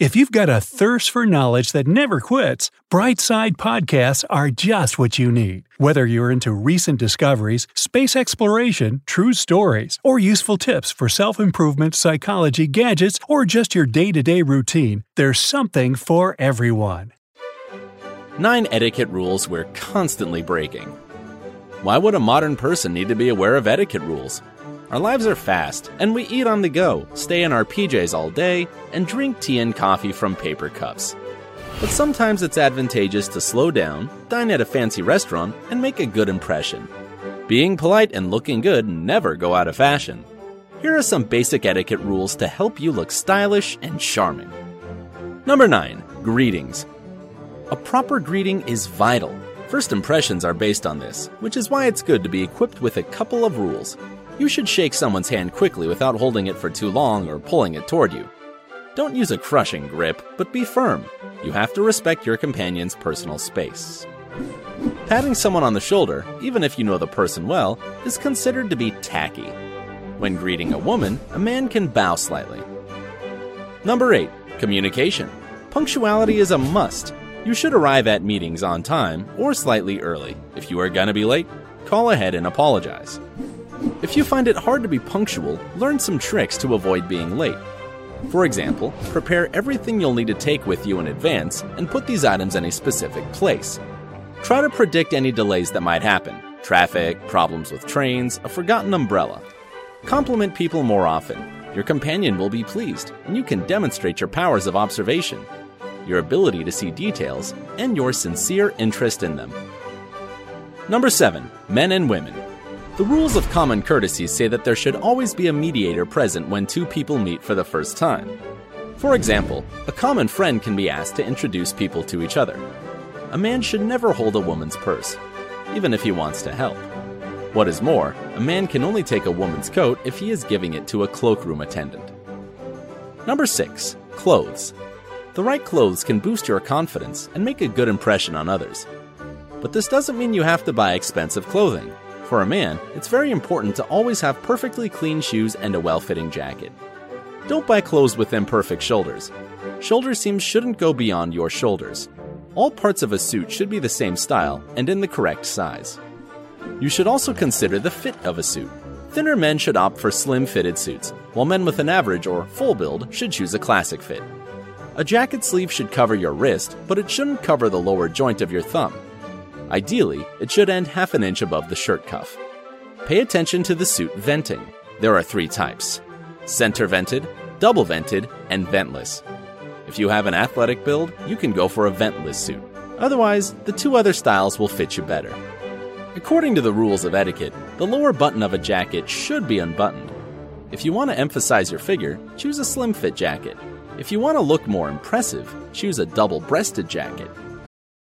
If you've got a thirst for knowledge that never quits, Brightside Podcasts are just what you need. Whether you're into recent discoveries, space exploration, true stories, or useful tips for self improvement, psychology, gadgets, or just your day to day routine, there's something for everyone. Nine etiquette rules we're constantly breaking. Why would a modern person need to be aware of etiquette rules? Our lives are fast, and we eat on the go, stay in our PJs all day, and drink tea and coffee from paper cups. But sometimes it's advantageous to slow down, dine at a fancy restaurant, and make a good impression. Being polite and looking good never go out of fashion. Here are some basic etiquette rules to help you look stylish and charming. Number 9. Greetings. A proper greeting is vital. First impressions are based on this, which is why it's good to be equipped with a couple of rules. You should shake someone's hand quickly without holding it for too long or pulling it toward you. Don't use a crushing grip, but be firm. You have to respect your companion's personal space. Patting someone on the shoulder, even if you know the person well, is considered to be tacky. When greeting a woman, a man can bow slightly. Number 8. Communication. Punctuality is a must. You should arrive at meetings on time or slightly early. If you are gonna be late, call ahead and apologize. If you find it hard to be punctual, learn some tricks to avoid being late. For example, prepare everything you'll need to take with you in advance and put these items in a specific place. Try to predict any delays that might happen traffic, problems with trains, a forgotten umbrella. Compliment people more often. Your companion will be pleased, and you can demonstrate your powers of observation, your ability to see details, and your sincere interest in them. Number 7. Men and Women. The rules of common courtesy say that there should always be a mediator present when two people meet for the first time. For example, a common friend can be asked to introduce people to each other. A man should never hold a woman's purse, even if he wants to help. What is more, a man can only take a woman's coat if he is giving it to a cloakroom attendant. Number 6. Clothes. The right clothes can boost your confidence and make a good impression on others. But this doesn't mean you have to buy expensive clothing. For a man, it's very important to always have perfectly clean shoes and a well fitting jacket. Don't buy clothes with imperfect shoulders. Shoulder seams shouldn't go beyond your shoulders. All parts of a suit should be the same style and in the correct size. You should also consider the fit of a suit. Thinner men should opt for slim fitted suits, while men with an average or full build should choose a classic fit. A jacket sleeve should cover your wrist, but it shouldn't cover the lower joint of your thumb. Ideally, it should end half an inch above the shirt cuff. Pay attention to the suit venting. There are three types center vented, double vented, and ventless. If you have an athletic build, you can go for a ventless suit. Otherwise, the two other styles will fit you better. According to the rules of etiquette, the lower button of a jacket should be unbuttoned. If you want to emphasize your figure, choose a slim fit jacket. If you want to look more impressive, choose a double breasted jacket.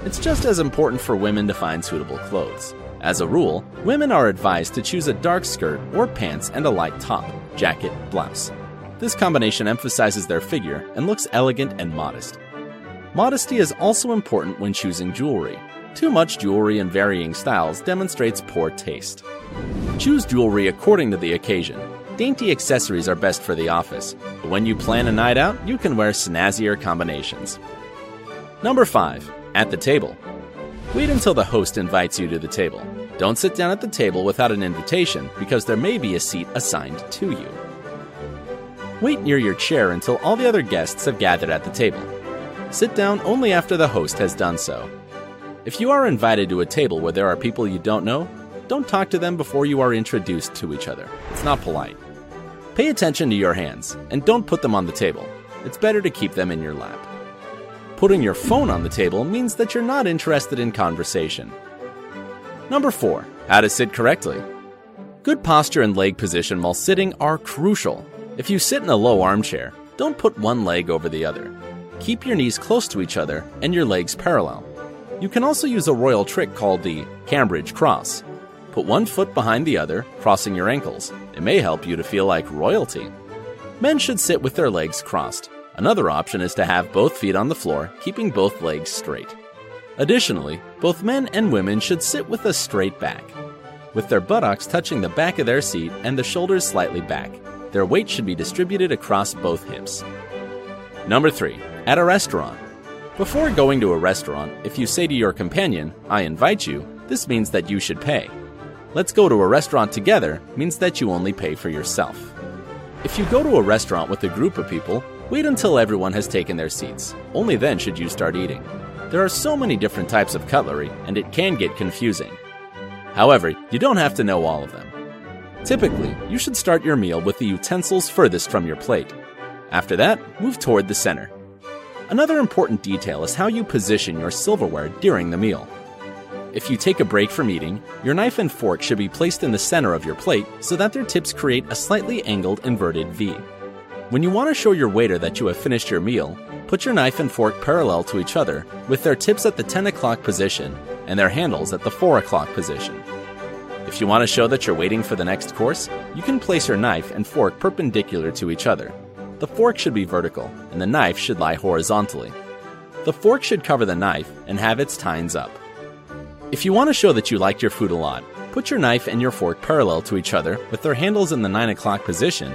It's just as important for women to find suitable clothes. As a rule, women are advised to choose a dark skirt or pants and a light top, jacket, blouse. This combination emphasizes their figure and looks elegant and modest. Modesty is also important when choosing jewelry. Too much jewelry in varying styles demonstrates poor taste. Choose jewelry according to the occasion. Dainty accessories are best for the office, but when you plan a night out, you can wear snazzier combinations. Number 5 at the table. Wait until the host invites you to the table. Don't sit down at the table without an invitation because there may be a seat assigned to you. Wait near your chair until all the other guests have gathered at the table. Sit down only after the host has done so. If you are invited to a table where there are people you don't know, don't talk to them before you are introduced to each other. It's not polite. Pay attention to your hands and don't put them on the table. It's better to keep them in your lap. Putting your phone on the table means that you're not interested in conversation. Number 4. How to sit correctly. Good posture and leg position while sitting are crucial. If you sit in a low armchair, don't put one leg over the other. Keep your knees close to each other and your legs parallel. You can also use a royal trick called the Cambridge Cross. Put one foot behind the other, crossing your ankles. It may help you to feel like royalty. Men should sit with their legs crossed. Another option is to have both feet on the floor, keeping both legs straight. Additionally, both men and women should sit with a straight back, with their buttocks touching the back of their seat and the shoulders slightly back. Their weight should be distributed across both hips. Number 3. At a restaurant. Before going to a restaurant, if you say to your companion, I invite you, this means that you should pay. Let's go to a restaurant together means that you only pay for yourself. If you go to a restaurant with a group of people, wait until everyone has taken their seats. Only then should you start eating. There are so many different types of cutlery, and it can get confusing. However, you don't have to know all of them. Typically, you should start your meal with the utensils furthest from your plate. After that, move toward the center. Another important detail is how you position your silverware during the meal. If you take a break from eating, your knife and fork should be placed in the center of your plate so that their tips create a slightly angled inverted V. When you want to show your waiter that you have finished your meal, put your knife and fork parallel to each other with their tips at the 10 o'clock position and their handles at the 4 o'clock position. If you want to show that you're waiting for the next course, you can place your knife and fork perpendicular to each other. The fork should be vertical, and the knife should lie horizontally. The fork should cover the knife and have its tines up. If you want to show that you liked your food a lot, put your knife and your fork parallel to each other with their handles in the 9 o'clock position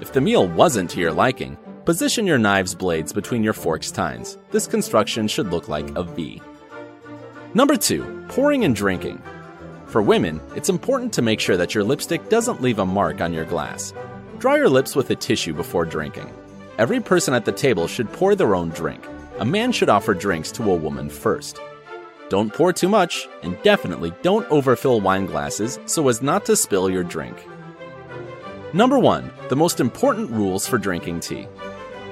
If the meal wasn't to your liking, position your knives blades between your fork's tines. This construction should look like a V. Number 2. Pouring and drinking. For women, it's important to make sure that your lipstick doesn't leave a mark on your glass. Dry your lips with a tissue before drinking. Every person at the table should pour their own drink. A man should offer drinks to a woman first. Don't pour too much, and definitely don't overfill wine glasses so as not to spill your drink. Number 1. The most important rules for drinking tea.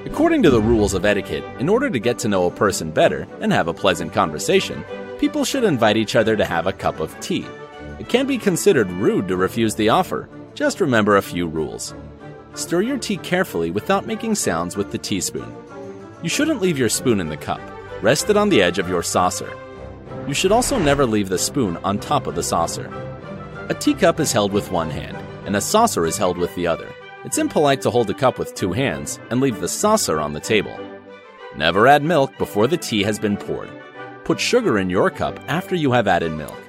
According to the rules of etiquette, in order to get to know a person better and have a pleasant conversation, people should invite each other to have a cup of tea. It can be considered rude to refuse the offer. Just remember a few rules. Stir your tea carefully without making sounds with the teaspoon. You shouldn't leave your spoon in the cup. Rest it on the edge of your saucer. You should also never leave the spoon on top of the saucer. A teacup is held with one hand, and a saucer is held with the other. It's impolite to hold a cup with two hands and leave the saucer on the table. Never add milk before the tea has been poured. Put sugar in your cup after you have added milk.